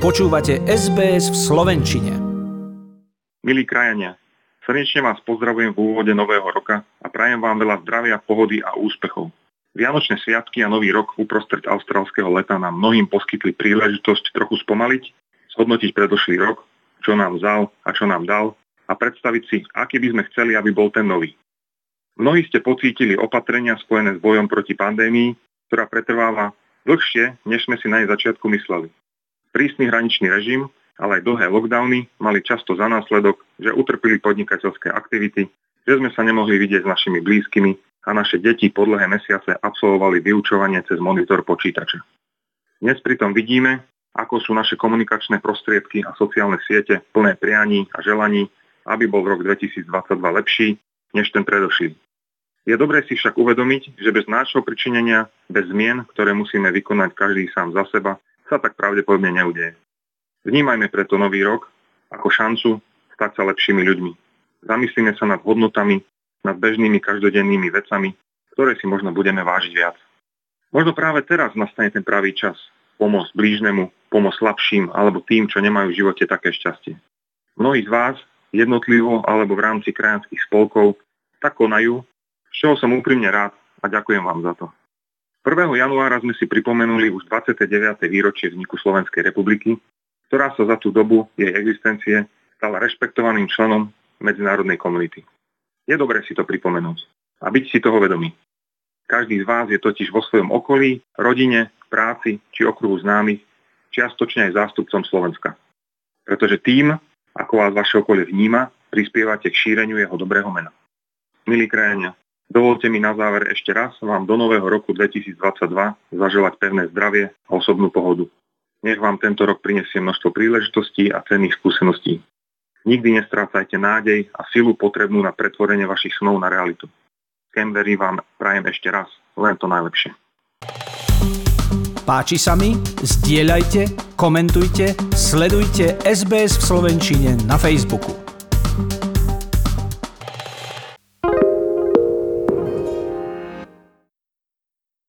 Počúvate SBS v Slovenčine. Milí krajania, srdečne vás pozdravujem v úvode nového roka a prajem vám veľa zdravia, pohody a úspechov. Vianočné sviatky a nový rok uprostred austrálskeho leta nám mnohým poskytli príležitosť trochu spomaliť, zhodnotiť predošlý rok, čo nám vzal a čo nám dal a predstaviť si, aký by sme chceli, aby bol ten nový. Mnohí ste pocítili opatrenia spojené s bojom proti pandémii, ktorá pretrváva dlhšie, než sme si na jej začiatku mysleli. Prísny hraničný režim, ale aj dlhé lockdowny mali často za následok, že utrpili podnikateľské aktivity, že sme sa nemohli vidieť s našimi blízkymi a naše deti po dlhé mesiace absolvovali vyučovanie cez monitor počítača. Dnes pritom vidíme, ako sú naše komunikačné prostriedky a sociálne siete plné prianí a želaní, aby bol rok 2022 lepší než ten predošlý. Je dobré si však uvedomiť, že bez nášho pričinenia, bez zmien, ktoré musíme vykonať každý sám za seba, sa tak pravdepodobne neudeje. Vnímajme preto nový rok ako šancu stať sa lepšími ľuďmi. Zamyslíme sa nad hodnotami, nad bežnými každodennými vecami, ktoré si možno budeme vážiť viac. Možno práve teraz nastane ten pravý čas pomôcť blížnemu, pomôcť slabším alebo tým, čo nemajú v živote také šťastie. Mnohí z vás jednotlivo alebo v rámci krajanských spolkov tak konajú, z čoho som úprimne rád a ďakujem vám za to. 1. januára sme si pripomenuli už 29. výročie vzniku Slovenskej republiky, ktorá sa za tú dobu jej existencie stala rešpektovaným členom medzinárodnej komunity. Je dobré si to pripomenúť a byť si toho vedomý. Každý z vás je totiž vo svojom okolí, rodine, práci či okruhu známych čiastočne aj zástupcom Slovenska. Pretože tým, ako vás vaše okolie vníma, prispievate k šíreniu jeho dobrého mena. Milí krajania, Dovolte mi na záver ešte raz vám do nového roku 2022 zaželať pevné zdravie a osobnú pohodu. Nech vám tento rok prinesie množstvo príležitostí a cenných skúseností. Nikdy nestrácajte nádej a silu potrebnú na pretvorenie vašich snov na realitu. Canberry vám prajem ešte raz len to najlepšie. Páči sa mi? Zdieľajte, komentujte, sledujte SBS v Slovenčine na Facebooku.